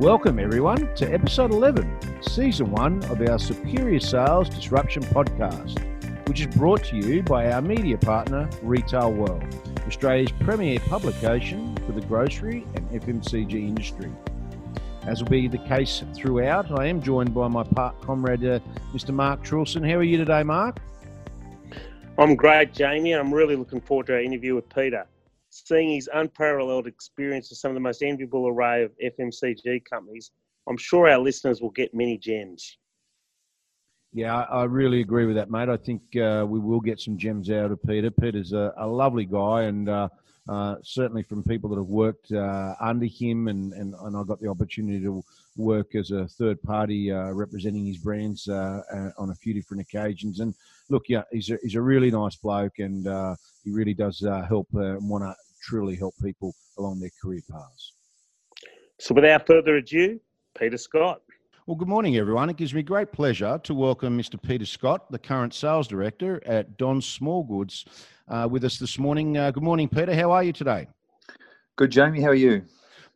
Welcome, everyone, to episode 11, season one of our Superior Sales Disruption podcast, which is brought to you by our media partner, Retail World, Australia's premier publication for the grocery and FMCG industry. As will be the case throughout, I am joined by my part comrade, uh, Mr. Mark Trulson. How are you today, Mark? I'm great, Jamie, I'm really looking forward to our interview with Peter seeing his unparalleled experience with some of the most enviable array of FMCG companies, I'm sure our listeners will get many gems. Yeah, I, really agree with that, mate. I think uh, we will get some gems out of Peter. Peter's a, a lovely guy, and uh, uh, certainly from people that have worked uh, under him, and, and, and I got the opportunity to work as a third party uh, representing his brands uh, on a few different occasions. And look, yeah, he's a, he's a really nice bloke, and he really does help and want to truly help people along their career paths. So, without further ado, Peter Scott. Well, good morning, everyone. It gives me great pleasure to welcome Mr. Peter Scott, the current sales director at Don Smallgoods, uh, with us this morning. Uh, good morning, Peter. How are you today? Good, Jamie. How are you?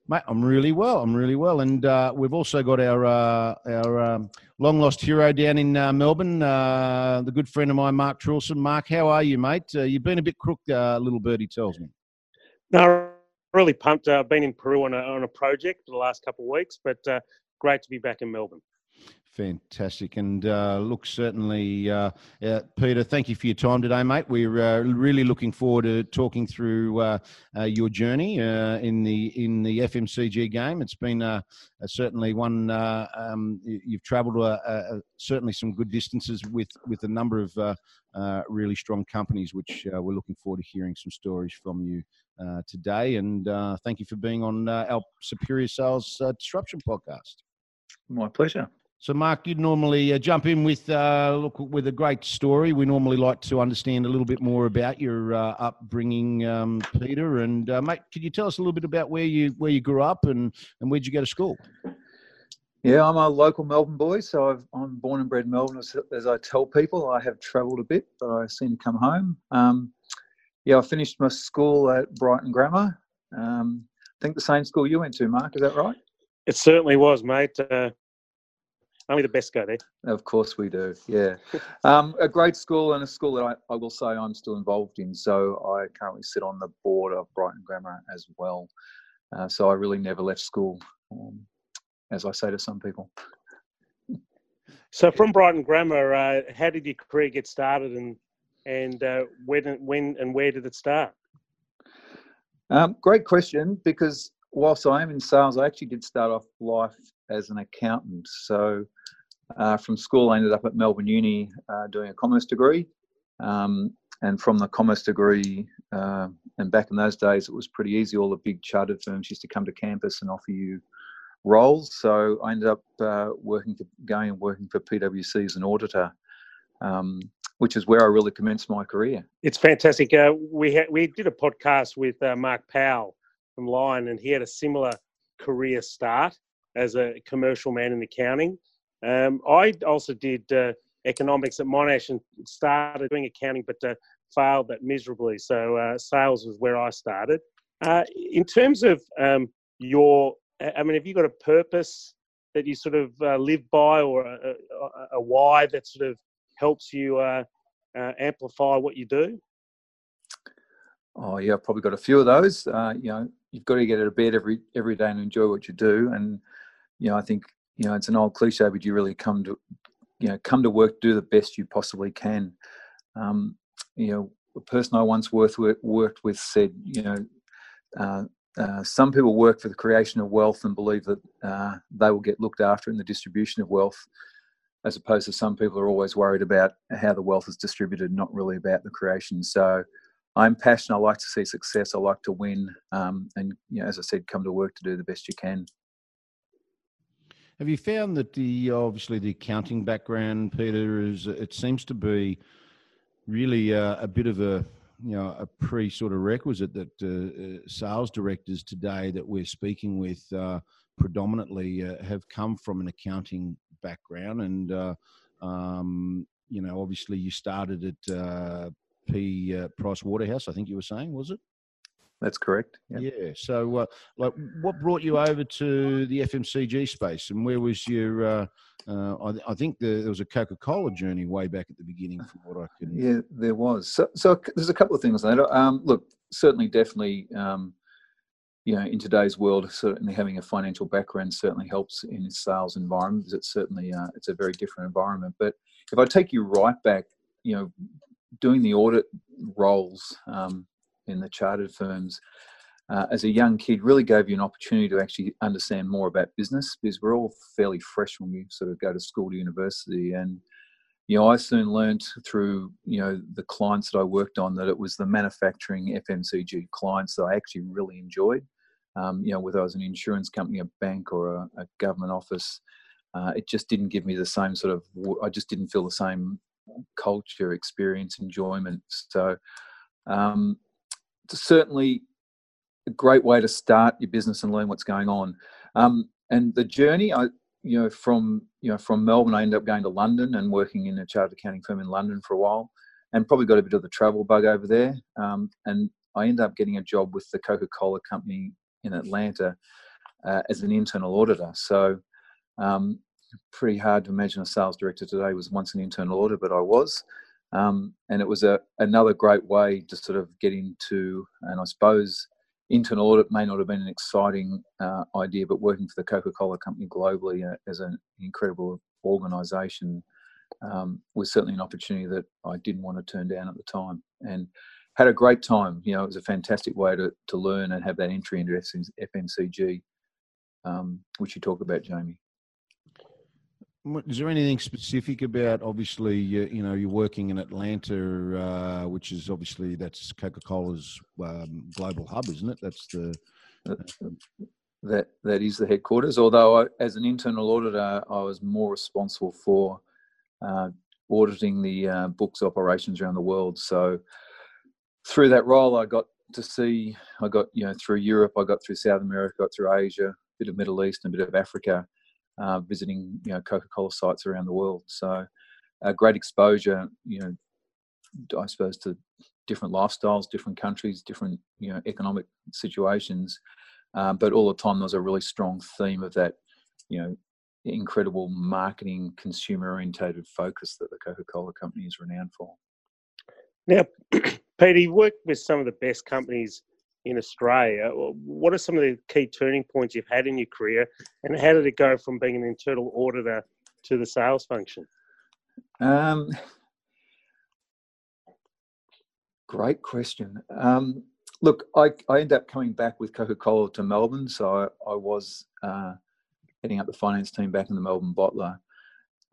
Mate, I'm really well. I'm really well, and uh, we've also got our uh, our um, long lost hero down in uh, Melbourne, uh, the good friend of mine, Mark Trulson. Mark, how are you, mate? you've been a bit crooked, little birdie tells me. No, really pumped. Uh, I've been in Peru on a, on a project for the last couple of weeks, but uh, great to be back in Melbourne. Fantastic. And uh, look, certainly, uh, uh, Peter, thank you for your time today, mate. We're uh, really looking forward to talking through uh, uh, your journey in the in the FMCG game. It's been certainly one um, you've travelled certainly some good distances with with a number of really strong companies, which we're looking forward to hearing some stories from you today. And thank you for being on our Superior Sales Disruption podcast. My pleasure. So, Mark, you'd normally uh, jump in with uh, look with a great story. We normally like to understand a little bit more about your uh, upbringing, um, Peter. And uh, mate, could you tell us a little bit about where you where you grew up and and where'd you go to school? Yeah, I'm a local Melbourne boy, so i am born and bred Melbourne. As, as, I tell people, I have travelled a bit, but I seem to come home. Um, yeah, I finished my school at Brighton Grammar. Um, I think the same school you went to, Mark. Is that right? It certainly was, mate. Uh, only the best go there. Of course we do. Yeah, um, a great school and a school that I, I, will say I'm still involved in. So I currently sit on the board of Brighton Grammar as well. Uh, so I really never left school, um, as I say to some people. So from Brighton Grammar, uh, how did your career get started, and and uh, when when and where did it start? Um, great question, because whilst I am in sales, I actually did start off life as an accountant. So uh, from school, I ended up at Melbourne Uni uh, doing a commerce degree. Um, and from the commerce degree, uh, and back in those days, it was pretty easy. All the big chartered firms used to come to campus and offer you roles. So I ended up uh, working for going and working for PwC as an auditor. Um, which is where I really commenced my career. It's fantastic. Uh, we ha- we did a podcast with uh, Mark Powell from Lion, and he had a similar career start as a commercial man in accounting. Um, I also did uh, economics at Monash and started doing accounting, but uh, failed that miserably. So uh, sales was where I started. Uh, in terms of um, your, I mean, have you got a purpose that you sort of uh, live by, or a, a, a, why that sort of helps you uh, amplify what you do? Oh yeah, I've probably got a few of those. you know, you've got to get out of bed every every day and enjoy what you do, and you know, I think you know it's an old cliche, but you really come to you know come to work, do the best you possibly can. Um, you know, a person I once worked with, worked with said, you know, uh, uh, some people work for the creation of wealth and believe that uh, they will get looked after in the distribution of wealth, as opposed to some people are always worried about how the wealth is distributed, not really about the creation. So, I'm passionate. I like to see success. I like to win, um, and you know, as I said, come to work to do the best you can. Have you found that the obviously the accounting background, Peter, is it seems to be really a, a bit of a you know a pre sort of requisite that uh, uh, sales directors today that we're speaking with uh, predominantly uh, have come from an accounting background, and uh, um, you know obviously you started at uh, P Price Waterhouse, I think you were saying, was it? That's correct. Yep. Yeah. So, uh, like, what brought you over to the FMCG space, and where was your? Uh, uh, I, I, think the, there was a Coca Cola journey way back at the beginning, from what I can. Yeah, there was. So, so there's a couple of things there. Um, look, certainly, definitely. Um, you know, in today's world, certainly having a financial background certainly helps in a sales environment. It's certainly uh, it's a very different environment. But if I take you right back, you know, doing the audit roles um, in the chartered firms. Uh, as a young kid really gave you an opportunity to actually understand more about business because we're all fairly fresh when we sort of go to school to university. And you know i soon learned through you know the clients that i worked on that it was the manufacturing fmcg clients that i actually really enjoyed. Um, you know whether i was an insurance company a bank or a, a government office uh, it just didn't give me the same sort of i just didn't feel the same culture experience enjoyment. So um, certainly a great way to start your business and learn what's going on. Um, and the journey, I you know from you know from Melbourne, I ended up going to London and working in a chartered accounting firm in London for a while, and probably got a bit of the travel bug over there. Um, and I ended up getting a job with the Coca Cola company in Atlanta uh, as an internal auditor. So. Um, pretty hard to imagine a sales director today was once an internal auditor, but I was. Um, and it was a, another great way to sort of get into, and I suppose internal audit may not have been an exciting uh, idea, but working for the Coca Cola company globally uh, as an incredible organization um, was certainly an opportunity that I didn't want to turn down at the time. And had a great time. You know, it was a fantastic way to, to learn and have that entry into FMCG, um, which you talk about, Jamie. Is there anything specific about? Obviously, you, know, you're working in Atlanta, uh, which is obviously that's Coca Cola's um, global hub, isn't it? That's the that that is the headquarters. Although, I, as an internal auditor, I was more responsible for uh, auditing the uh, books operations around the world. So, through that role, I got to see. I got you know through Europe, I got through South America, got through Asia, a bit of Middle East, and a bit of Africa uh, visiting you know Coca-Cola sites around the world. So uh, great exposure, you know, I suppose to different lifestyles, different countries, different you know economic situations. Um, but all the time there was a really strong theme of that, you know, incredible marketing, consumer-orientated focus that the Coca-Cola company is renowned for. Now, Peter, you worked with some of the best companies in Australia. What are some of the key turning points you've had in your career, and how did it go from being an internal auditor to the sales function? Um, great question. Um, look, I, I ended up coming back with Coca Cola to Melbourne, so I, I was uh, heading up the finance team back in the Melbourne bottler.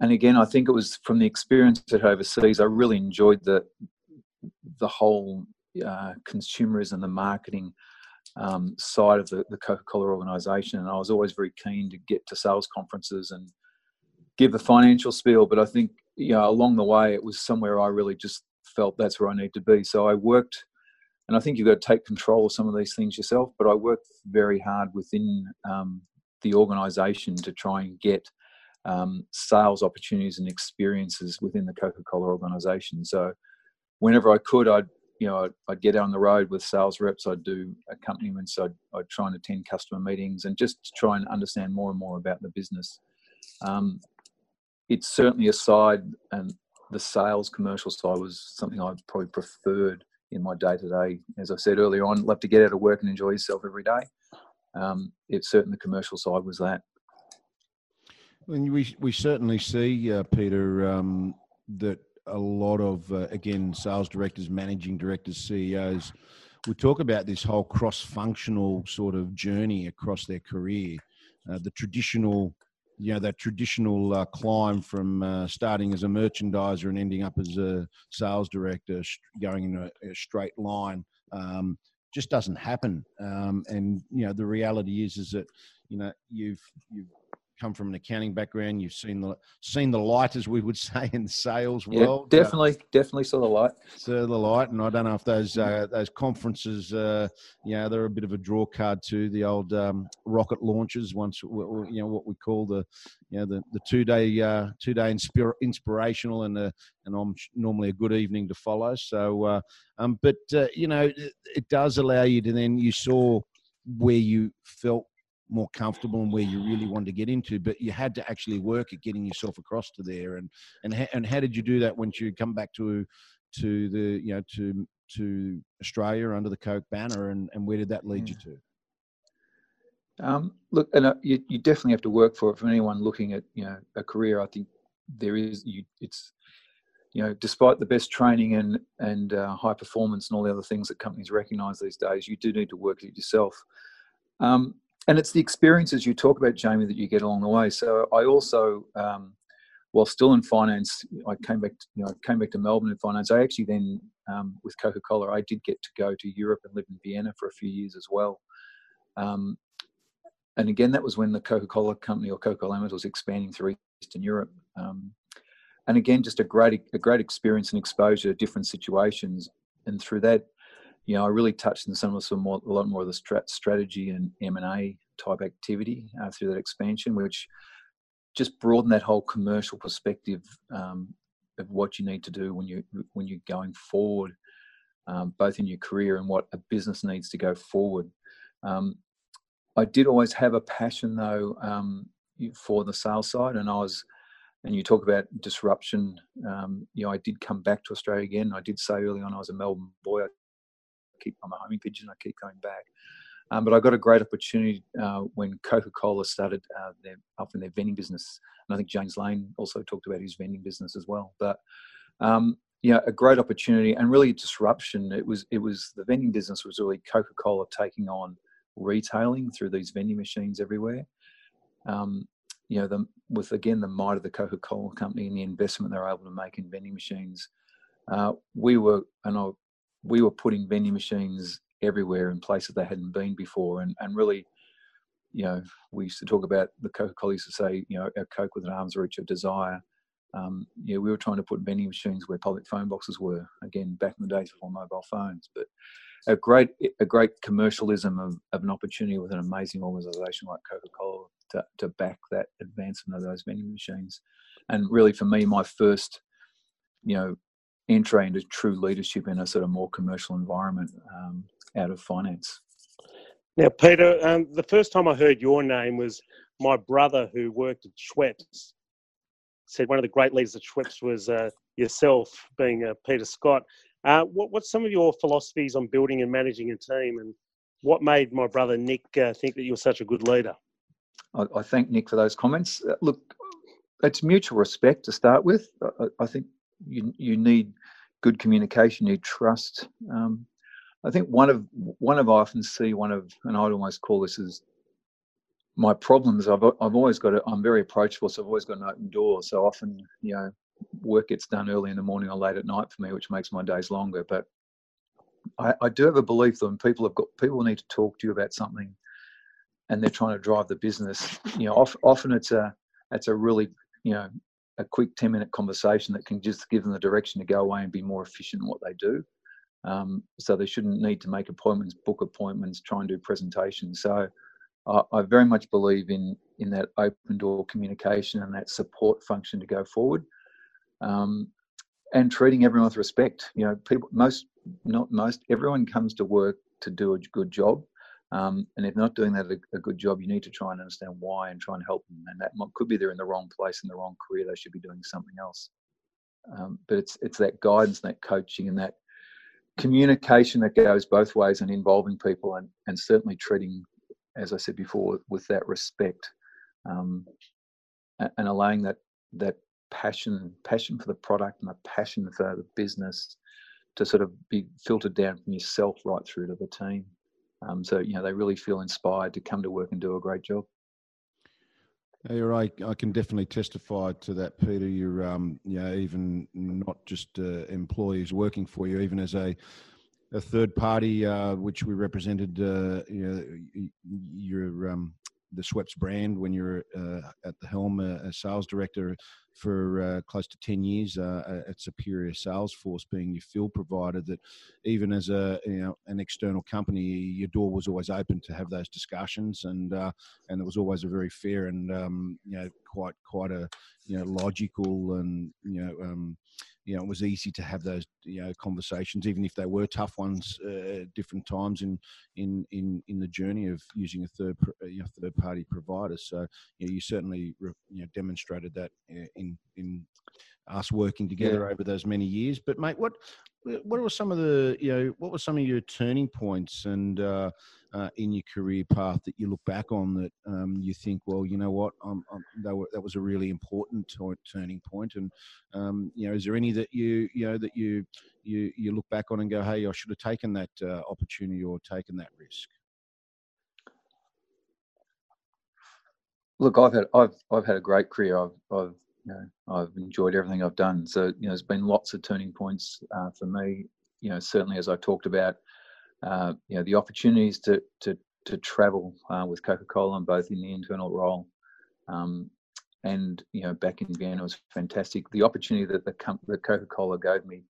And again, I think it was from the experience at overseas. I really enjoyed the the whole uh, consumerism, the marketing um, side of the, the Coca-Cola organization. And I was always very keen to get to sales conferences and give the financial spiel. But I think, you know, along the way, it was somewhere I really just felt that's where I need to be. So I worked, and I think you've got to take control of some of these things yourself, but I worked very hard within um, the organization to try and get um, sales opportunities and experiences within the Coca-Cola organization. So whenever I could, I'd you know, I'd, I'd, get on the road with sales reps. I'd do accompaniments. I'd, I'd try and attend customer meetings and just try and understand more and more about the business. Um, it's certainly a side, and the sales commercial side was something I probably preferred in my day to day. As I said earlier on, love to get out of work and enjoy yourself every day. Um, it's certainly the commercial side was that. And we we certainly see, uh, Peter, um, that a lot of uh, again sales directors, managing directors, CEOs. We talk about this whole cross-functional sort of journey across their career. Uh, the traditional, you know, that traditional uh, climb from uh, starting as a merchandiser and ending up as a sales director, going in a, a straight line, um, just doesn't happen. Um, and you know, the reality is, is that you know, you've you've come from an accounting background. You've seen the seen the light, as we would say in the sales yeah, world. Definitely, uh, definitely saw the light. Saw the light, and I don't know if those uh, those conferences, uh, you know, they're a bit of a draw card to the old um, rocket launches. Once you know what we call the, you know, the, the two day uh, two day inspir- inspirational and a, and I'm normally a good evening to follow. So, uh, um, but uh, you know, it, it does allow you to then you saw where you felt more comfortable and where you really wanted to get into, but you had to actually work at getting yourself across to there. And and ha- and how did you do that once you come back to to the you know to to Australia under the Coke banner, and and where did that lead yeah. you to? Um, look, and uh, you, you definitely have to work for it. For anyone looking at you know a career, I think there is you. It's you know, despite the best training and and uh, high performance and all the other things that companies recognise these days, you do need to work it yourself. Um, and it's the experiences you talk about, Jamie, that you get along the way. So I also, um, while still in finance, I came back. To, you know, I came back to Melbourne in finance. I actually then, um, with Coca Cola, I did get to go to Europe and live in Vienna for a few years as well. Um, and again, that was when the Coca Cola company or Coca Cola was expanding through Eastern Europe. Um, and again, just a great a great experience and exposure to different situations. And through that, you know, I really touched on some of some more, a lot more of the strat, strategy and M and A type activity uh, through that expansion, which just broadened that whole commercial perspective um, of what you need to do when you when you're going forward, um, both in your career and what a business needs to go forward. Um, I did always have a passion though um, for the sales side, and I was. And you talk about disruption. Um, you know, I did come back to Australia again. I did say early on I was a Melbourne boy. I keep I'm a homing pigeon. I keep going back. Um, but I got a great opportunity uh, when Coca-Cola started uh, their, up in their vending business, and I think James Lane also talked about his vending business as well. But um, yeah, a great opportunity and really a disruption. It was it was the vending business was really Coca-Cola taking on retailing through these vending machines everywhere. Um, you know, the, with again the might of the Coca-Cola company and the investment they were able to make in vending machines, uh, we were, and I we were putting vending machines everywhere in places they hadn't been before, and and really, you know, we used to talk about the Coca-Cola used to say, you know, a Coke with an arm's reach of desire. Um, yeah, we were trying to put vending machines where public phone boxes were. Again, back in the days before mobile phones, but a great a great commercialism of, of an opportunity with an amazing organisation like Coca-Cola to, to back that advancement of those vending machines. And really, for me, my first, you know, entry into true leadership in a sort of more commercial environment um, out of finance. Now, Peter, um, the first time I heard your name was my brother who worked at Schweppes. Said one of the great leaders at Schweppes was uh, yourself, being uh, Peter Scott. Uh, what, what's some of your philosophies on building and managing a team, and what made my brother Nick uh, think that you're such a good leader? I, I thank Nick for those comments. Uh, look, it's mutual respect to start with. I, I think you you need good communication, you need trust. Um, I think one of one of I often see one of, and I'd almost call this as my problems. I've I've always got it. I'm very approachable, so I've always got an open door. So often, you know, work gets done early in the morning or late at night for me, which makes my days longer. But I, I do have a belief that when people have got people need to talk to you about something, and they're trying to drive the business. You know, often it's a it's a really you know a quick 10 minute conversation that can just give them the direction to go away and be more efficient in what they do. Um, so they shouldn't need to make appointments, book appointments, try and do presentations. So I, I very much believe in in that open door communication and that support function to go forward, um, and treating everyone with respect. You know, people most not most everyone comes to work to do a good job, um, and if not doing that a, a, good job, you need to try and understand why and try and help them. And that could be they're in the wrong place in the wrong career. They should be doing something else. Um, but it's it's that guidance, that coaching, and that communication that goes both ways and involving people and, and certainly treating, as I said before, with that respect um, and allowing that that passion passion for the product and the passion for the business to sort of be filtered down from yourself right through to the team. Um, so you know they really feel inspired to come to work and do a great job. Yeah, you're right. I can definitely testify to that, Peter. You're, um, you know, even not just uh, employees working for you, even as a a third party, uh, which we represented. Uh, you know, your um, the Schweppes brand when you're uh, at the helm, uh, as sales director for uh, close to 10 years uh, at Superior Salesforce, being your field provider. That even as a you know an external company, your door was always open to have those discussions, and uh, and it was always a very fair and um, you know quite quite a you know logical and you know. Um, you know, it was easy to have those you know conversations, even if they were tough ones uh, different times in in in in the journey of using a third you know, third party provider. So you, know, you certainly you know demonstrated that uh, in in us working together yeah. over those many years. But mate, what what were some of the you know what were some of your turning points and uh, uh, in your career path that you look back on that um, you think well you know what I'm, I'm, that, were, that was a really important turning point and um, you know is there any that you you know that you you you look back on and go hey I should have taken that uh, opportunity or taken that risk look I've had I've I've had a great career I've I've you know, I've enjoyed everything I've done. So, you know, there's been lots of turning points uh, for me. You know, certainly as I talked about, uh, you know, the opportunities to to to travel uh, with Coca-Cola and both in the internal role, um, and you know, back in Vienna was fantastic. The opportunity that the that Coca-Cola gave me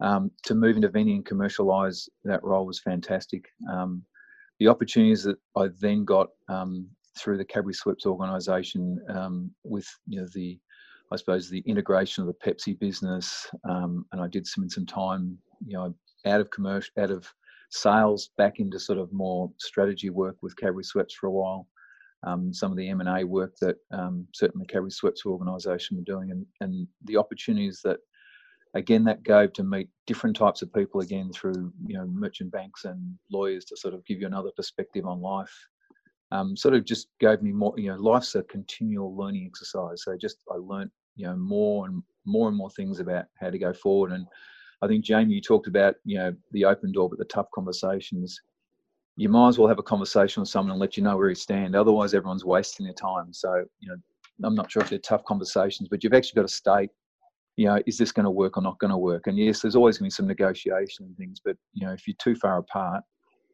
um, to move into Vienna and commercialize that role was fantastic. Um, the opportunities that I then got um, through the Cadbury Schweppes organisation um, with you know the I suppose the integration of the Pepsi business, um, and I did some some time, you know, out of commercial, out of sales, back into sort of more strategy work with Cadbury Schweppes for a while. Um, some of the M and A work that um, certainly Cadbury Schweppes organisation were doing, and, and the opportunities that again that gave to meet different types of people again through you know merchant banks and lawyers to sort of give you another perspective on life um, sort of just gave me more you know life's a continual learning exercise so just i learned you know more and more and more things about how to go forward. And I think Jamie, you talked about you know the open door, but the tough conversations. You might as well have a conversation with someone and let you know where you stand. Otherwise, everyone's wasting their time. So you know, I'm not sure if they're tough conversations, but you've actually got to state, you know, is this going to work or not going to work? And yes, there's always going to be some negotiation and things, but you know, if you're too far apart,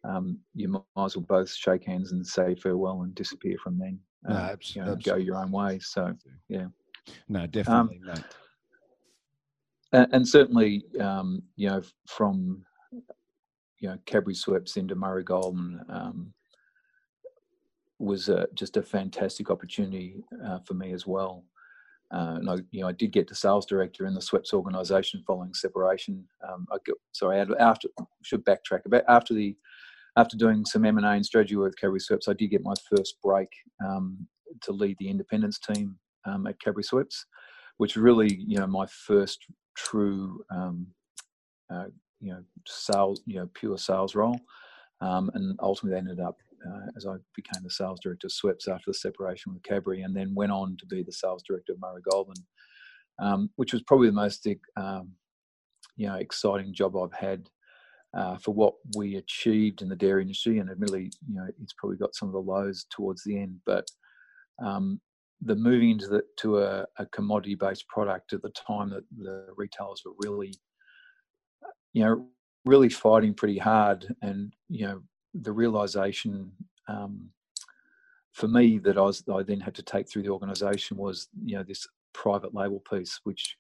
um, you might as well both shake hands and say farewell and disappear from then. Um, no, you know, go your own way. So yeah. No, definitely. Um. And, and, certainly, um, you know, from you know Cadbury Schweppes into Murray Goulburn um, was a, just a fantastic opportunity uh, for me as well. Uh, and I, you know, I did get to sales director in the Schweppes organisation following separation. Um, I got, sorry, after should backtrack about after the after doing some M and strategy work with Cadbury Schweppes, I did get my first break um, to lead the independents team um, at Cadbury Schweppes, which really, you know, my first true, um, uh, you know, sales, you know, pure sales role. Um, and ultimately ended up uh, as I became the sales director of Schweppes after the separation with Cadbury, and then went on to be the sales director of Murray Goulburn, um, which was probably the most, um, you know, exciting job I've had uh, for what we achieved in the dairy industry. And admittedly, you know, it's probably got some of the lows towards the end, but um, the moving into the, to a, a commodity based product at the time that the retailers were really, you know, really fighting pretty hard, and you know, the realization um, for me that I was I then had to take through the organisation was you know this private label piece, which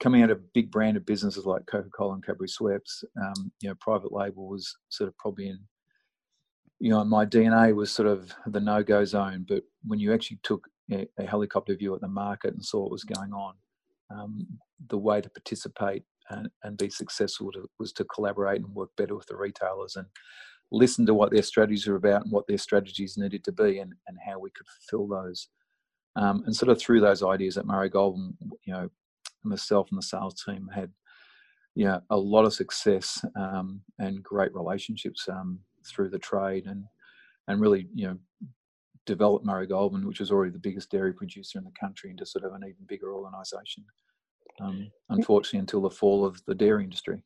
coming out of big branded businesses like Coca Cola and Cadbury Schweppes, um, you know, private label was sort of probably in you know, my DNA was sort of the no-go zone. But when you actually took a, a helicopter view at the market and saw what was going on. Um, the way to participate and, and be successful to, was to collaborate and work better with the retailers and listen to what their strategies are about and what their strategies needed to be and, and how we could fulfill those. Um, and sort of through those ideas at Murray Goulburn, you know, myself and the sales team had, you know, a lot of success um, and great relationships um, through the trade and and really, you know, developed Murray Goulburn, which was already the biggest dairy producer in the country, into sort of an even bigger organisation. Um, unfortunately, until the fall of the dairy industry.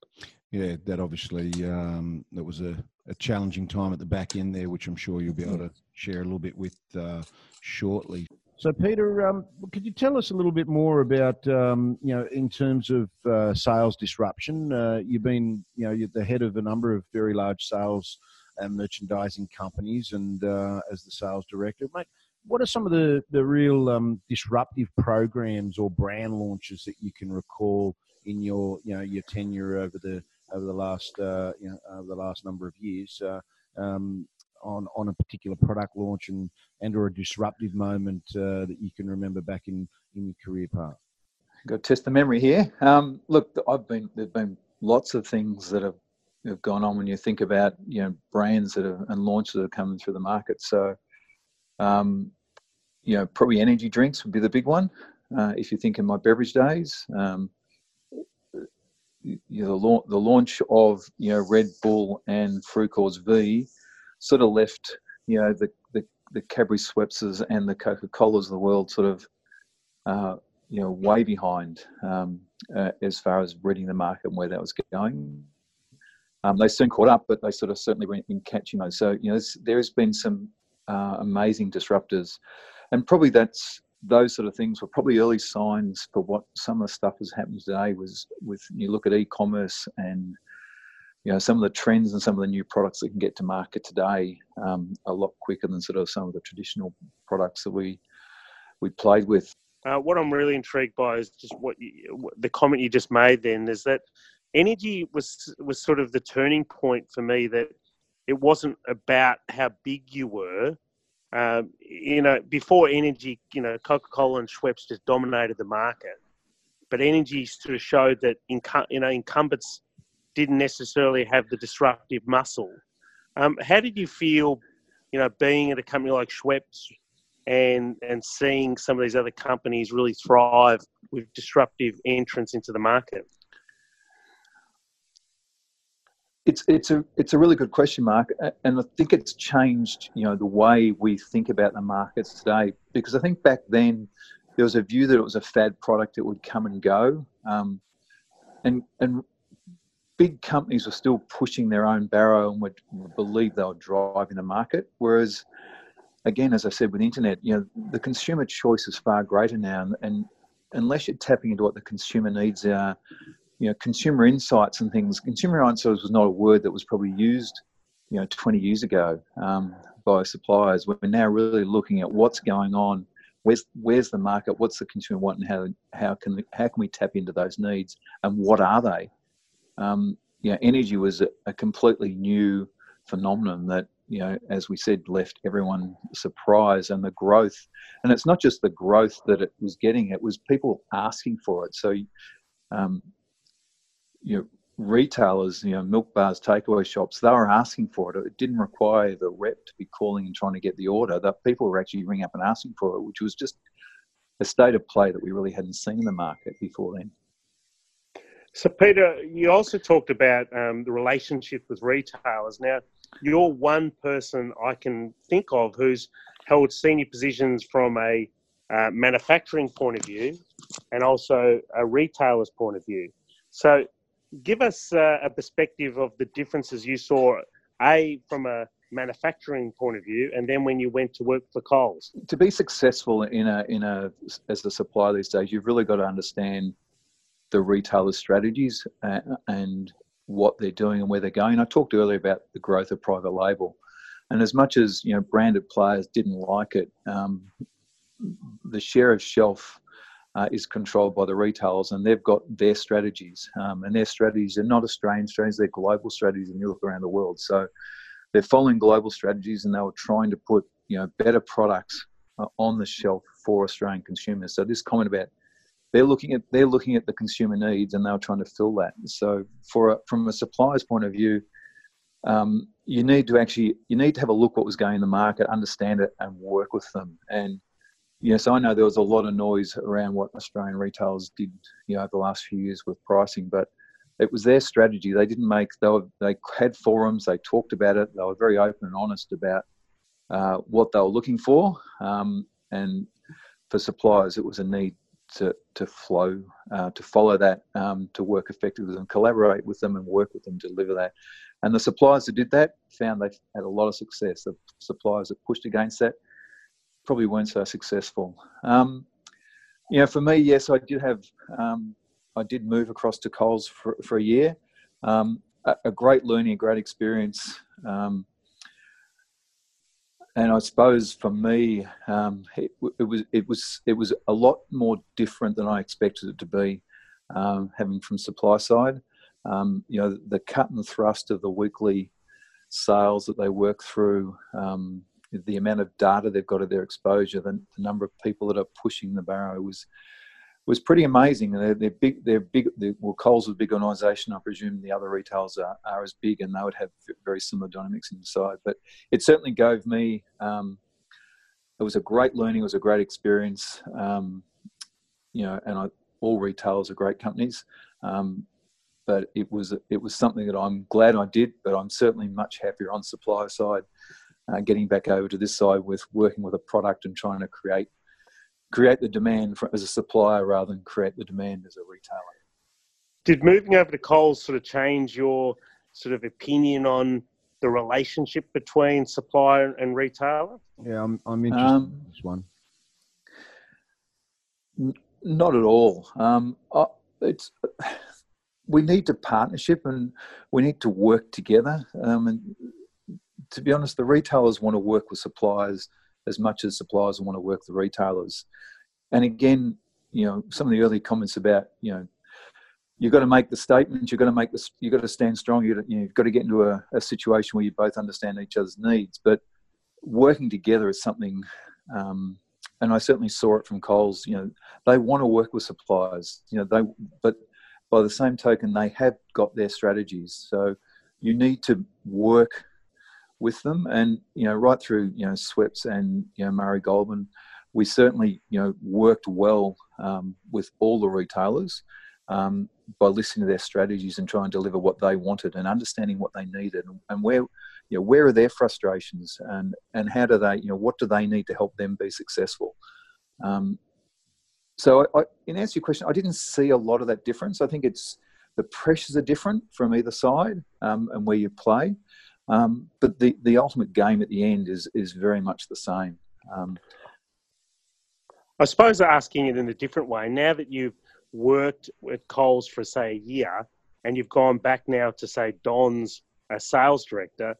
Yeah, that obviously um, that was a, a, challenging time at the back end there, which I'm sure you'll be able to share a little bit with uh, shortly. So, Peter, um, could you tell us a little bit more about, um, you know, in terms of uh, sales disruption? Uh, you've been, you know, you're the head of a number of very large sales and merchandising companies and uh, as the sales director, mate. What are some of the the real um, disruptive programs or brand launches that you can recall in your you know your tenure over the over the last uh, you know over the last number of years uh, um, on on a particular product launch and and or a disruptive moment uh, that you can remember back in in your career path? Got to test the memory here. Um, look, I've been there've been lots of things that have, have gone on when you think about you know brands that have and launches that are coming through the market. So, um, you know, probably energy drinks would be the big one. Uh, if you think in my beverage days, um, you know, the, the launch of you know Red Bull and Frucor's V sort of left you know the the, the Cadbury Schweppes and the Coca Colas of the world sort of uh, you know way behind um, uh, as far as reading the market and where that was going. Um, they soon caught up, but they sort of certainly went in catching those. So you know there has been some uh, amazing disruptors, and probably that's those sort of things were probably early signs for what some of the stuff has happened today was with you look at e-commerce and you know some of the trends and some of the new products that can get to market today um, a lot quicker than sort of some of the traditional products that we we played with. Uh, what I'm really intrigued by is just what you, the comment you just made. Then is that energy was was sort of the turning point for me. That it wasn't about how big you were, um, you know, before energy, you know, Coca Cola and Schweppes just dominated the market, but energy sort of showed that incu- you know incumbents didn't necessarily have the disruptive muscle. Um, how did you feel, you know, being at a company like Schweppes and and seeing some of these other companies really thrive with disruptive entrance into the market? It's it's a it's a really good question, Mark, and I think it's changed. You know the way we think about the markets today, because I think back then there was a view that it was a fad product that would come and go, um, and and big companies were still pushing their own barrow and would believe they were driving the market. Whereas, again, as I said with internet, you know the consumer choice is far greater now, and, and unless you're tapping into what the consumer needs are, you know, consumer insights and things. Consumer insights was not a word that was probably used, you know, 20 years ago um, by suppliers. We're now really looking at what's going on. Where's where's the market? What's the consumer want, and how how can how can we tap into those needs? And what are they? Um, you know, energy was a, a completely new phenomenon that you know, as we said, left everyone surprised and the growth. And it's not just the growth that it was getting; it was people asking for it. So, um, you know, retailers, you know, milk bars, takeaway shops, they were asking for it. It didn't require the rep to be calling and trying to get the order. That people were actually ringing up and asking for it, which was just a state of play that we really hadn't seen in the market before then. So, Peter, you also talked about um, the relationship with retailers. Now, you're one person I can think of who's held senior positions from a uh, manufacturing point of view and also a retailer's point of view. So, give us uh, a perspective of the differences you saw, a from a manufacturing point of view, and then when you went to work for Coles. To be successful in a in a as a supplier these days, you've really got to understand the retailer's strategies uh, and what they're doing and where they're going. I talked earlier about the growth of private label, and as much as you know, branded players didn't like it, um, the share of shelf uh, is controlled by the retailers, and they've got their strategies. Um, and their strategies are not Australian strategies; they're global strategies, and you look around the world. So they're following global strategies, and they were trying to put you know better products uh, on the shelf for Australian consumers. So this comment about they're looking at they're looking at the consumer needs, and they're trying to fill that. So for a, from a supplier's point of view. Um, you need to actually you need to have a look what was going in the market, understand it, and work with them. And Yes, I know there was a lot of noise around what Australian retailers did, you know, over the last few years with pricing, but it was their strategy. They didn't make. They were, they had forums. They talked about it. They were very open and honest about uh, what they were looking for. Um, and for suppliers, it was a need to to flow, uh, to follow that, um, to work effectively them, collaborate with them, and work with them to deliver that. And the suppliers that did that found they had a lot of success. The suppliers that pushed against that probably weren't so successful. Um, you know, for me, yes, I did have, um, I did move across to Coles for, for a year. Um, a, a, great learning, a great experience. Um, and I suppose for me, um, it, it, was it was it was a lot more different than I expected it to be, um, having from supply side. Um, you know, the cut and thrust of the weekly sales that they work through, um, the amount of data they've got of their exposure, the, the, number of people that are pushing the barrow was was pretty amazing. They're, they're big. They're big. They're, well, Coles is a big organisation. I presume the other retailers are, are as big, and they would have very similar dynamics inside. But it certainly gave me. Um, it was a great learning. It was a great experience. Um, you know, and I, all retailers are great companies. Um, but it was it was something that I'm glad I did. But I'm certainly much happier on supplier side, uh, getting back over to this side with working with a product and trying to create create the demand for, as a supplier rather than create the demand as a retailer. Did moving over to Coles sort of change your sort of opinion on the relationship between supplier and retailer? Yeah, I'm, I'm interested um, in this one. N- not at all. Um, I, it's we need to partnership and we need to work together. Um, and to be honest, the retailers want to work with suppliers as much as suppliers want to work with retailers. And again, you know, some of the early comments about, you know, you've got to make the statements, you've got to make this, you've got to stand strong, you have got to get into a, a, situation where you both understand each other's needs. But working together is something, um, and I certainly saw it from Coles, you know, they want to work with suppliers, you know, they, but by the same token, they have got their strategies. So you need to work with them. And you know, right through you know Schweppes and you know Murray Goulburn, we certainly you know worked well um, with all the retailers um, by listening to their strategies and trying to deliver what they wanted and understanding what they needed and, and where you know where are their frustrations and and how do they you know what do they need to help them be successful. Um, so, I, in answer to your question, I didn't see a lot of that difference. I think it's the pressures are different from either side um, and where you play. Um, but the, the ultimate game at the end is is very much the same. Um, I suppose asking it in a different way. Now that you've worked at Coles for say a year, and you've gone back now to say Don's a sales director,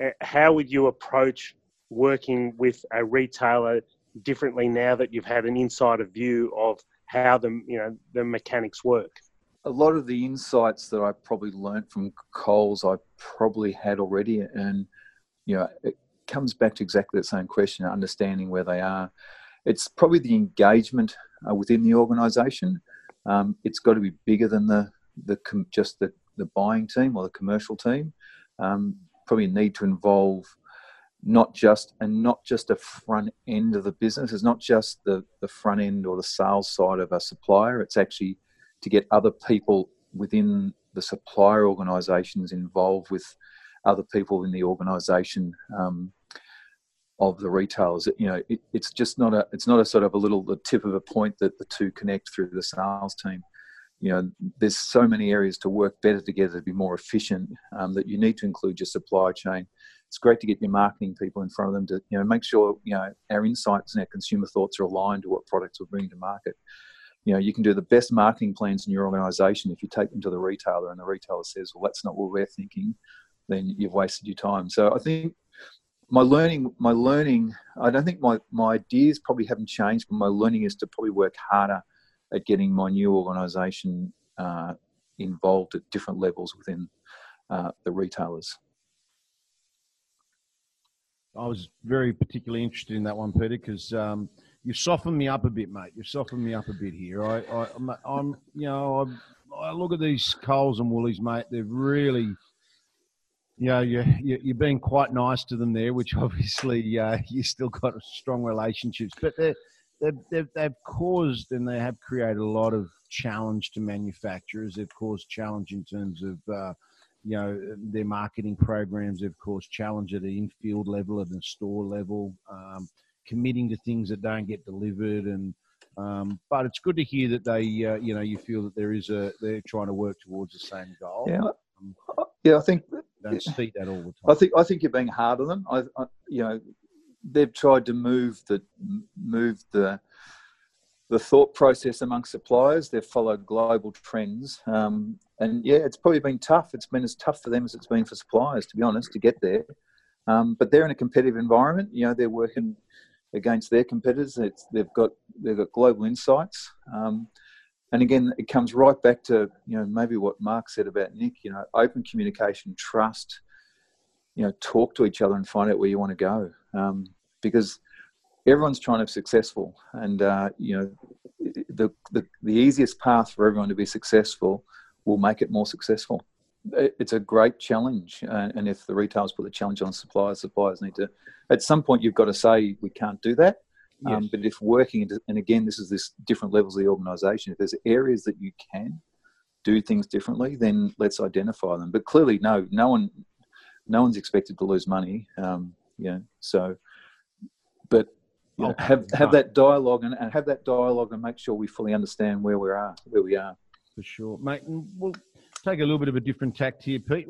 eh, how would you approach working with a retailer differently now that you've had an insider view of how the you know the mechanics work? A lot of the insights that I probably learnt from Coles, I probably had already, and you know, it comes back to exactly the same question: understanding where they are. It's probably the engagement uh, within the organisation. Um, it's got to be bigger than the the just the the buying team or the commercial team. Um, probably need to involve not just and not just a front end of the business. It's not just the the front end or the sales side of a supplier. It's actually to get other people within the supplier organisations involved with other people in the organisation um, of the retailers. You know, it, it's just not a it's not a sort of a little the tip of a point that the two connect through the sales team. You know, there's so many areas to work better together to be more efficient um, that you need to include your supply chain. It's great to get your marketing people in front of them to you know make sure you know our insights and our consumer thoughts are aligned to what products we're bringing to market you know you can do the best marketing plans in your organization if you take them to the retailer and the retailer says well that's not what we're thinking then you've wasted your time. So i think my learning my learning i don't think my, my ideas probably haven't changed but my learning is to probably work harder at getting my new organization uh, involved at different levels within uh, the retailers. I was very particularly interested in that one peter because um, you've softened me up a bit, mate. You've softened me up a bit here. I, I I'm, you know, I, I look at these Coles and Woolies, mate. They've really, you know, you, you you're being quite nice to them there, which obviously uh, you still got strong relationships, but they're. They've, they've, they've caused and they have created a lot of challenge to manufacturers. They've caused challenge in terms of uh, you know their marketing programs. They've caused challenge at the infield level, at the store level. Um, committing to things that don't get delivered and um, but it's good to hear that they uh, you know you feel that there is a they're trying to work towards the same goal. Yeah. Um, yeah i think don't see that all the time. i think i think you're being hard on them. I, I, you know they've tried to move the move the the thought process among suppliers. They've followed global trends. Um, and yeah it's probably been tough. It's been as tough for them as it's been for suppliers to be honest to get there. Um, but they're in a competitive environment. You know, they're working against their competitors. It's, they've got they've got global insights. Um, and again, it comes right back to you know maybe what Mark said about Nick. You know, open communication, trust. You know, talk to each other and find out where you want to go. Um, because everyone's trying to be successful, and uh, you know, the, the the easiest path for everyone to be successful will make it more successful. It's a great challenge, uh, and if the retailers put the challenge on suppliers, suppliers need to. At some point, you've got to say we can't do that Yes. Um, but if working, and again, this is this different levels of the organisation. If there's areas that you can do things differently, then let's identify them. But clearly, no, no one, no one's expected to lose money. Um, yeah, so, but you know, have have that dialogue and, and have that dialogue and make sure we fully understand where we are, where we are. For sure, mate. And we'll take a little bit of a different tact here, Pete.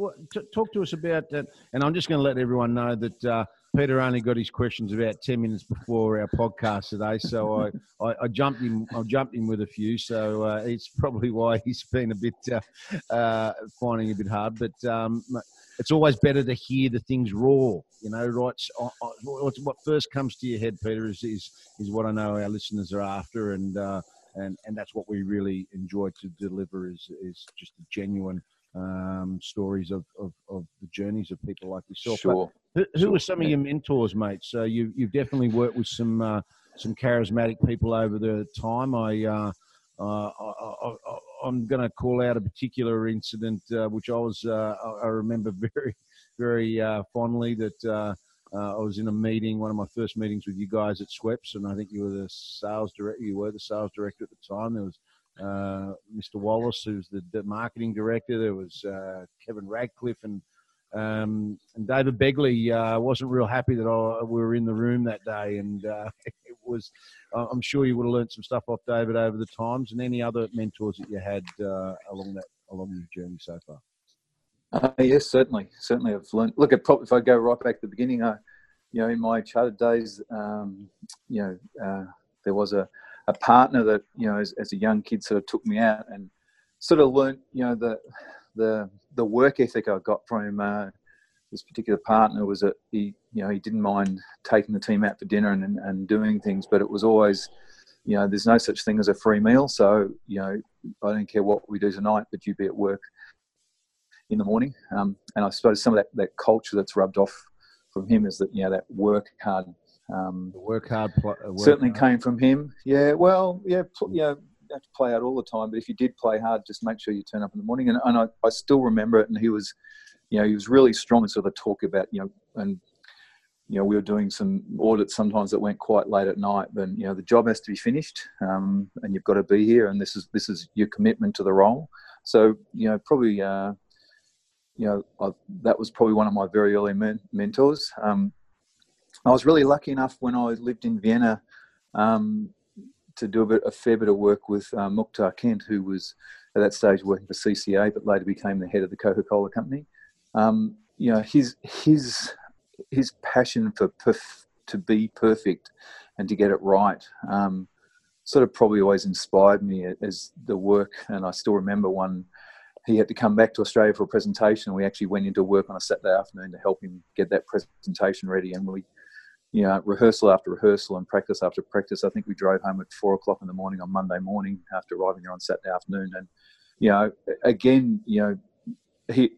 talk to us about that. And I'm just going to let everyone know that. Uh, Peter only got his questions about ten minutes before our podcast today, so I, I, I jumped in. I jumped in with a few, so uh, it's probably why he's been a bit uh, uh, finding a bit hard. But um, it's always better to hear the things raw, you know. Right? What first comes to your head, Peter, is is, is what I know our listeners are after, and uh, and and that's what we really enjoy to deliver is is just a genuine um, stories of, of, of, the journeys of people like yourself. Sure. But who, who sure. are some of your mentors, mate? So you, you've definitely worked with some uh, some charismatic people over the time. I, uh, uh, I, am going to call out a particular incident uh, which I was uh, I remember very very uh, fondly that. I was in a meeting, one of my first meetings with you guys at Schweppes, and I think you were the sales director. You were the sales director at the time. There was uh, Mr. Wallace, who's the, the, marketing director. There was uh, Kevin Radcliffe and um, and David Begley uh, wasn't real happy that I, we were in the room that day, and uh, it was. I'm sure you would have learned some stuff off David over the times, and any other mentors that you had uh, along that along your journey so far. Uh, yes, certainly, certainly. I've learned. Look, at if I go right back to the beginning, I, you know, in my chartered days, um, you know, there was a a partner that you know as, as a young kid sort of took me out and sort of learnt you know the the the work ethic I got from uh, this particular partner was that he you know he didn't mind taking the team out for dinner and, and doing things, but it was always you know there's no such thing as a free meal. So you know I don't care what we do tonight, but you be at work in the morning. Um, and I suppose some of that, that culture that's rubbed off from him is that you know that work hard um, the work hard. Pl- uh, work certainly hard. came from him. Yeah. Well, yeah. Pl- yeah. You have to play out all the time, but if you did play hard, just make sure you turn up in the morning. And, and I, I still remember it. And he was, you know, he was really strong in sort of talk about, you know, and you know, we were doing some audits sometimes that went quite late at night. Then you know, the job has to be finished, um, and you've got to be here, and this is this is your commitment to the role. So you know, probably uh, you know I, that was probably one of my very early men- mentors. Um, I was really lucky enough when I lived in Vienna um, to do a, bit, a, fair bit of work with uh, Muhtar Kent, who was at that stage working for CCA, but later became the head of the Coca-Cola company. Um, you know, his his his passion for perf- to be perfect and to get it right um, sort of probably always inspired me as the work. And I still remember one. He had to come back to Australia for a presentation, we actually went into work on a Saturday afternoon to help him get that presentation ready. And we you know, rehearsal after rehearsal and practice after practice. I think we drove home at four o'clock in the morning on Monday morning after arriving there on Saturday afternoon. And, you know, again, you know, he,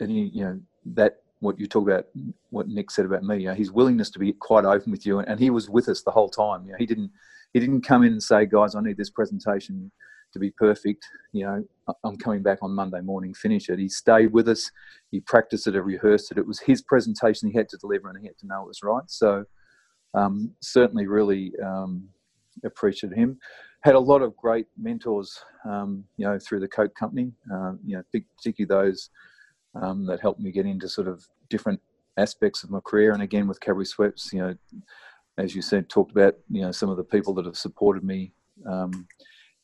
and he, you know, that, what you talk about, what Nick said about me, you know, his willingness to be quite open with you. And, and he was with us the whole time. You know, he didn't, he didn't come in and say, guys, I need this presentation to be perfect. You know, I'm coming back on Monday morning, finish it. He stayed with us. He practiced it, he rehearsed it. It was his presentation he had to deliver and he had to know it was right. So um, certainly really um, appreciated him. Had a lot of great mentors, um, you know, through the Coke company, uh, you know, particularly those um, that helped me get into sort of different aspects of my career. And again, with Cadbury Schweppes, you know, as you said, talked about, you know, some of the people that have supported me um,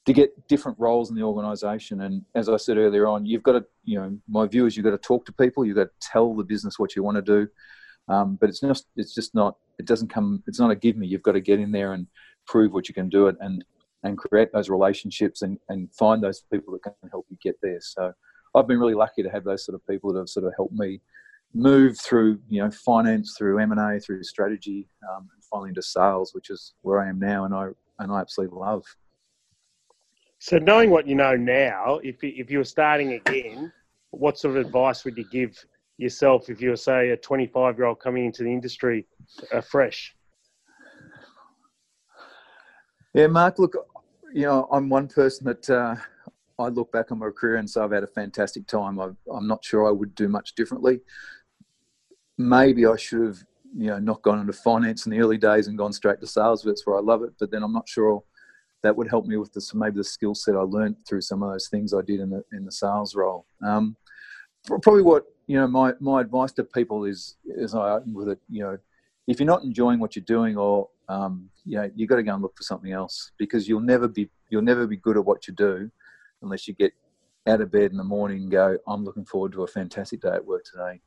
to get different roles in the organisation. And as I said earlier on, you've got to, you know, my view is you've got to talk to people, you've got to tell the business what you want to do. Um, but it's just, it's just not, it doesn't come, it's not a give me. You've got to get in there and prove what you can do it and, and create those relationships and, and find those people that can help you get there. So I've been really lucky to have those sort of people that have sort of helped me move through you know finance, through M and A, through strategy, um, and finally into sales, which is where I am now, and I and I absolutely love. So, knowing what you know now, if if you were starting again, what sort of advice would you give yourself if you were, say, a 25 year old coming into the industry uh, fresh? Yeah, Mark. Look, you know, I'm one person that uh, I look back on my career and say I've had a fantastic time. i am not sure I would do much differently. Maybe I should have, you know, not gone into finance in the early days and gone straight to sales. That's where I love it. But then I'm not sure that would help me with the maybe the skill set I learned through some of those things I did in the in the sales role. Um, probably what you know my my advice to people is as I open with it, you know, if you're not enjoying what you're doing or um, you know you got to go and look for something else because you'll never be you'll never be good at what you do unless you get out of bed in the morning and go I'm looking forward to a fantastic day at work today.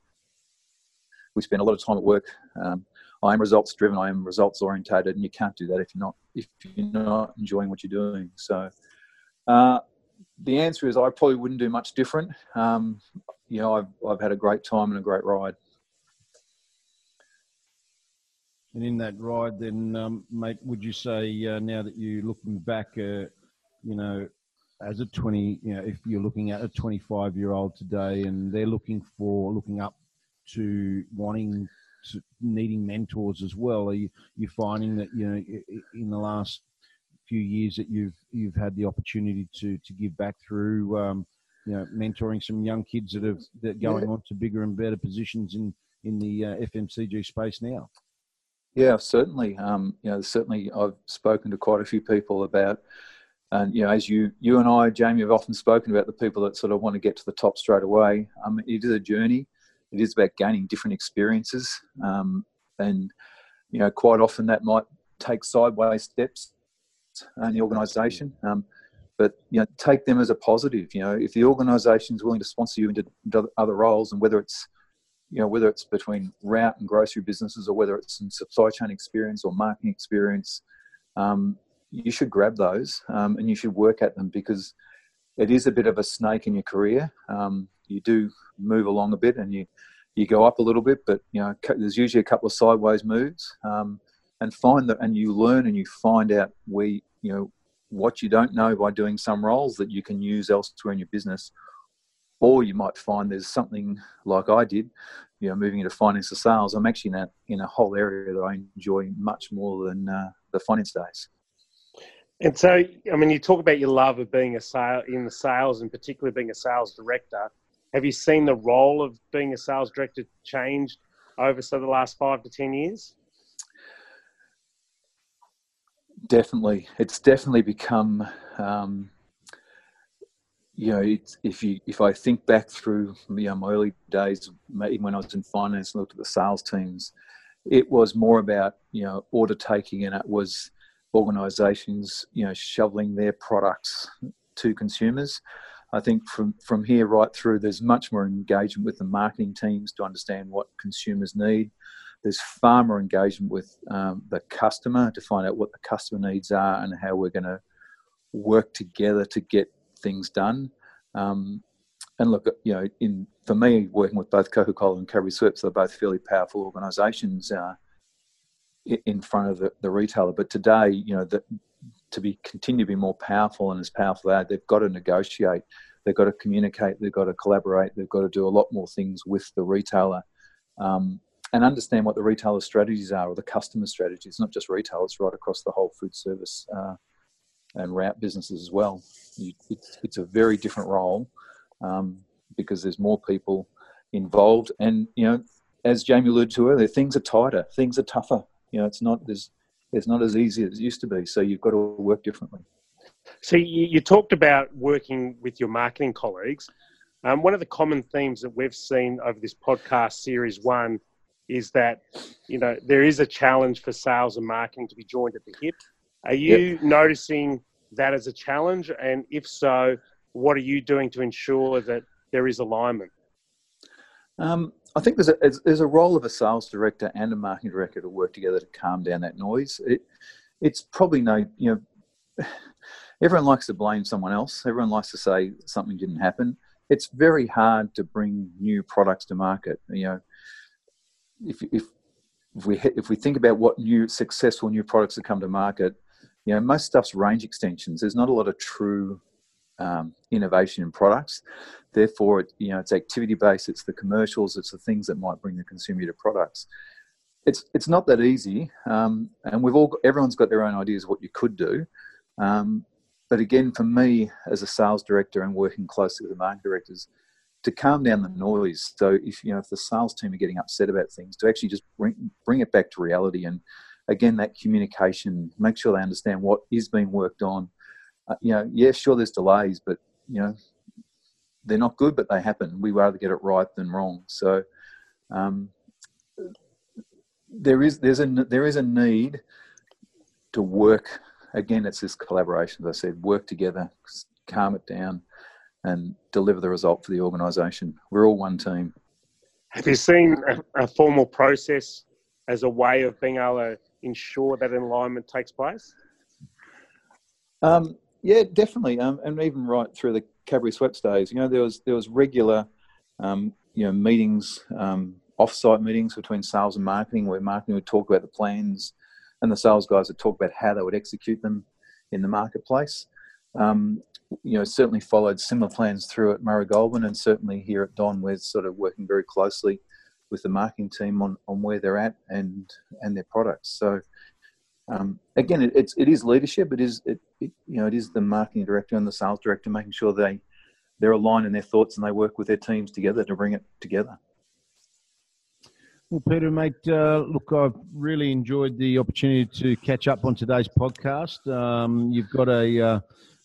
We spend a lot of time at work. Um, I am results driven. I am results orientated, and you can't do that if you're not if you're not enjoying what you're doing. So, uh, the answer is I probably wouldn't do much different. Um, you know, I've I've had a great time and a great ride. And in that ride, then, um, mate, would you say uh, now that you're looking back, uh, you know, as a 20, you know, if you're looking at a 25 year old today and they're looking for, looking up to wanting needing mentors as well, are you, you finding that, you know, in the last few years that you've, you've had the opportunity to, to give back through, um, you know, mentoring some young kids that have, that going yeah. on to bigger and better positions in, in the uh, FMCG space now? Yeah, certainly. Um, you know, certainly I've spoken to quite a few people about, and you know, as you you and I, Jamie, have often spoken about the people that sort of want to get to the top straight away. Um, it is a journey. It is about gaining different experiences, um, and you know, quite often that might take sideways steps in the organisation. Um, but you know, take them as a positive. You know, if the organisation is willing to sponsor you into other roles, and whether it's you know, whether it's between route and grocery businesses or whether it's in supply chain experience or marketing experience, um, you should grab those um, and you should work at them because it is a bit of a snake in your career. Um, you do move along a bit and you, you go up a little bit, but you know, there's usually a couple of sideways moves um, and find that, and you learn and you find out where, you know, what you don't know by doing some roles that you can use elsewhere in your business or you might find there's something like I did, you know, moving into finance or sales. I'm actually in a in a whole area that I enjoy much more than uh, the finance days. And so, I mean, you talk about your love of being a sale in the sales, and particularly being a sales director. Have you seen the role of being a sales director change over so the last five to ten years? Definitely, it's definitely become um, you know, if you if I think back through you know, my early days, even when I was in finance and looked at the sales teams, it was more about you know order taking, and it was organisations you know shoveling their products to consumers. I think from from here right through, there's much more engagement with the marketing teams to understand what consumers need. There's far more engagement with um, the customer to find out what the customer needs are and how we're going to work together to get things done. Um, and look, you know, in for me, working with both Coca-Cola and Cadbury Schweppes, they're both fairly powerful organisations uh, in front of the, the, retailer. But today, you know, that to be continue to be more powerful and as powerful as they've got to negotiate, they've got to communicate, they've got to collaborate, they've got to do a lot more things with the retailer. Um, and understand what the retailer strategies are or the customer strategies. Not just retail; it's right across the whole food service uh, and route businesses as well. You, it's, it's a very different role um, because there's more people involved, and you know, as Jamie alluded to earlier, things are tighter, things are tougher. You know, it's not there's it's not as easy as it used to be. So you've got to work differently. So you, you talked about working with your marketing colleagues. Um, one of the common themes that we've seen over this podcast series one is that you know there is a challenge for sales and marketing to be joined at the hip are you yep. noticing that as a challenge? And if so, what are you doing to ensure that there is alignment? Um, I think there's a, there's a role of a sales director and a marketing director to work together to calm down that noise. It, it's probably no, you know, everyone likes to blame someone else. Everyone likes to say something didn't happen. it's very hard to bring new products to market. You know, if if if we if we think about what new successful new products that come to market, you know, most stuff's range extensions. There's not a lot of true um, innovation in products. Therefore, it, you know, it's activity based. It's the commercials. It's the things that might bring the consumer to products. It's it's not that easy, um, and we've all everyone's got their own ideas of what you could do. Um, but again, for me as a sales director and working closely with the market directors, to calm down the noise. So if you know if the sales team are getting upset about things, to actually just bring bring it back to reality and again that communication, make sure they understand what is being worked on. Uh, you know, yeah, sure, there's delays, but you know they're not good, but they happen. We rather get it right than wrong. So um, there is there's a there is a need to work again. It's this collaboration, as I said, work together, calm it down, and deliver the result for the organisation. We're all one team. Have you seen a, a, formal process as a way of being able to ensure that alignment takes place? Um, yeah, definitely, um, and even right through the Cadbury Schweppes days, you know, there was there was regular, um, you know, meetings, um, off-site meetings between sales and marketing, where marketing would talk about the plans, and the sales guys would talk about how they would execute them in the marketplace. Um, you know, certainly followed similar plans through at Murray Goulburn and certainly here at Don, we're sort of working very closely with the marketing team on, on where they're at and and their products. So um, again, it, it's it is leadership. It is it, it, you know it is the marketing director and the sales director making sure they they're aligned in their thoughts and they work with their teams together to bring it together. Well, Peter, mate, uh, look, I've really enjoyed the opportunity to catch up on today's podcast. Um, you've got a uh,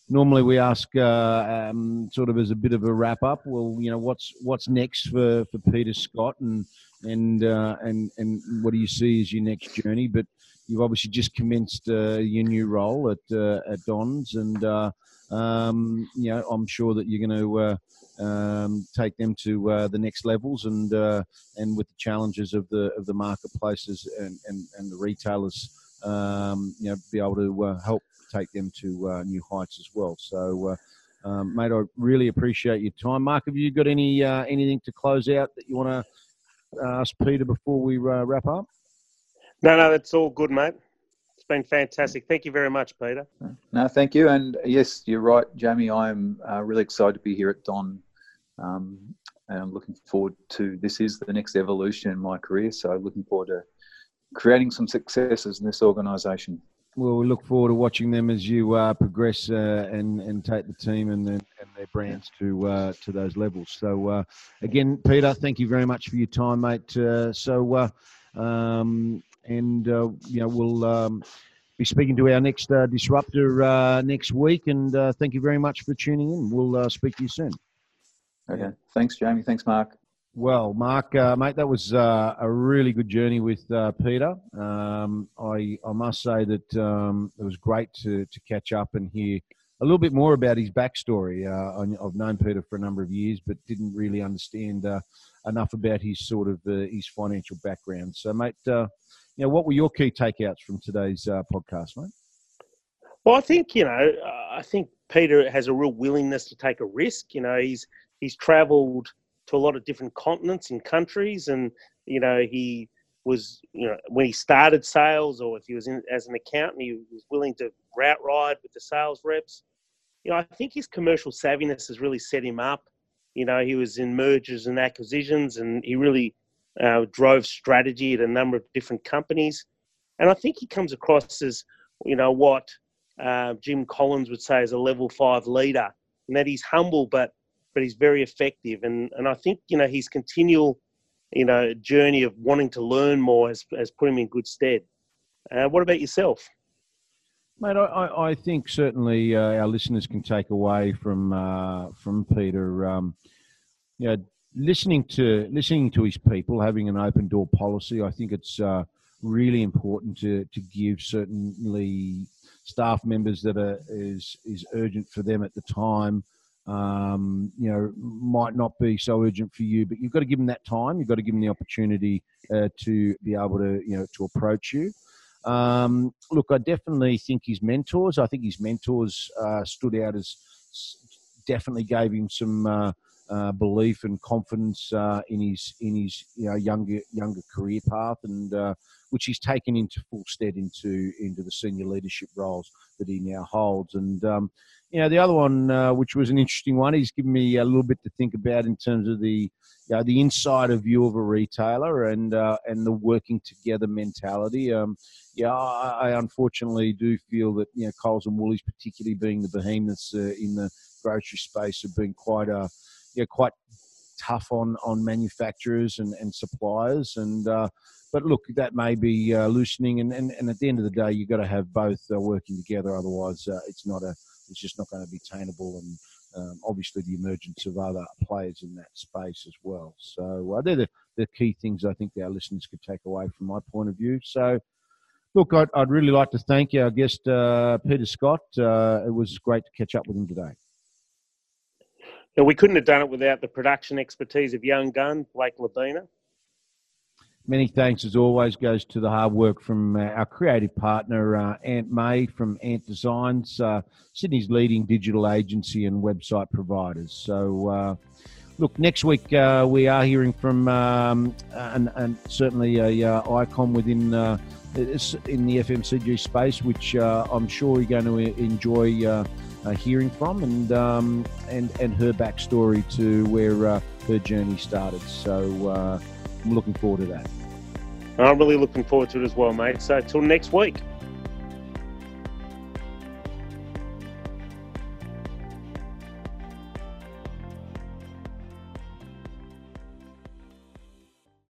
normally we ask uh, um, sort of as a bit of a wrap up. Well, you know, what's what's next for, for Peter Scott, and and uh, and and what do you see as your next journey? But you've obviously just commenced uh, your new role at uh, at Don's, and uh, um, you know, I'm sure that you're going to. Uh, um, take them to the next levels, and and with the challenges of the of the marketplaces and, and, and the retailers, um, you know, be able to help take them to uh, new heights as well. So, uh, um, mate, I really appreciate your time. Mark, have you got any uh, anything to close out that you want to ask Peter before we uh, wrap up? No, no, that's all good, mate. It's been fantastic. Thank you very much, Peter. No, thank you. And yes, you're right, Jamie. I'm uh, really excited to be here at Don. Um, and I'm looking forward to this is the next evolution in my career. So looking forward to creating some successes in this organisation well, we look forward to watching them as you uh, progress uh, and and take the team and, and their brands to uh, to those levels. So uh, again, Peter, thank you very much for your time, mate. Uh, so uh, um, and you know we'll um, be speaking to our next disruptor next week. And thank you very much for tuning in. We'll speak to you soon. Okay. Thanks, Jamie. Thanks, Mark. Well, Mark, uh, mate, that was uh, a really good journey with uh, Peter. Um, I, I must say that um, it was great to, to catch up and hear a little bit more about his backstory. Uh, I've known Peter for a number of years, but didn't really understand uh, enough about his sort of uh, his financial background. So, mate, you what were your key takeouts from today's uh, podcast, mate? Well, I think you know, uh, I think Peter has a real willingness to take a risk. You know, he's he's travelled to a lot of different continents and countries. And, you know, he was, you know, when he started sales or if he was in, as an accountant, he was willing to route ride with the sales reps. You know, I think his commercial savviness has really set him up. You know, he was in mergers and acquisitions and he really uh, drove strategy at a number of different companies. And I think he comes across as, you know, what uh, Jim Collins would say is a level five leader, and that he's humble but but he's very effective. And and I think you know his continual you know journey of wanting to learn more has has put him in good stead. Uh, what about yourself? Mate, I, I think certainly uh, our listeners can take away from uh, from Peter, um, you know, listening to listening to his people, having an open door policy. I think it's uh, really important to to give certainly staff members that are is is urgent for them at the time um, you know, might not be so urgent for you, but you've got to give them that time. You've got to give them the opportunity uh, to be able to, you know, to approach you. Um, look, I definitely think his mentors. I think his mentors uh, stood out as definitely gave him some uh, uh, belief and confidence uh, in his in his you know younger younger career path, and uh, which he's taken into full stead into into the senior leadership roles that he now holds. And um, you know, the other one, uh, which was an interesting one, he's given me a little bit to think about in terms of the you know, the insider view of a retailer and uh, and the working together mentality. Um, yeah, I, I, unfortunately do feel that you know Coles and Woolies, particularly being the behemoths uh, in the grocery space, have been quite a you know, quite tough on on manufacturers and, and suppliers and. Uh, but look, that may be uh, loosening, and, and, and at the end of the day, you've got to have both uh, working together. Otherwise, uh, it's not a it's just not going to be attainable. And um, obviously, the emergence of other players in that space as well. So uh, they're the, the key things I think our listeners could take away from my point of view. So. Look, I'd, I'd really like to thank our guest, uh, Peter Scott. It was great to catch up with him today. Now, we couldn't have done it without the production expertise of young gun, Blake Labina. Many thanks, as always, goes to the hard work from uh, our creative partner, uh, Ant May from Ant Designs, uh, Sydney's leading digital agency and website providers. So, uh, look, next week uh, we are hearing from, um, and, and, certainly a uh, icon within in the FMCG space, which I'm sure you're going to enjoy Uh, hearing from, and um, and and her backstory to where uh, her journey started. So. Uh, I'm looking forward to that. I'm really looking forward to it as well, mate. So, till next week.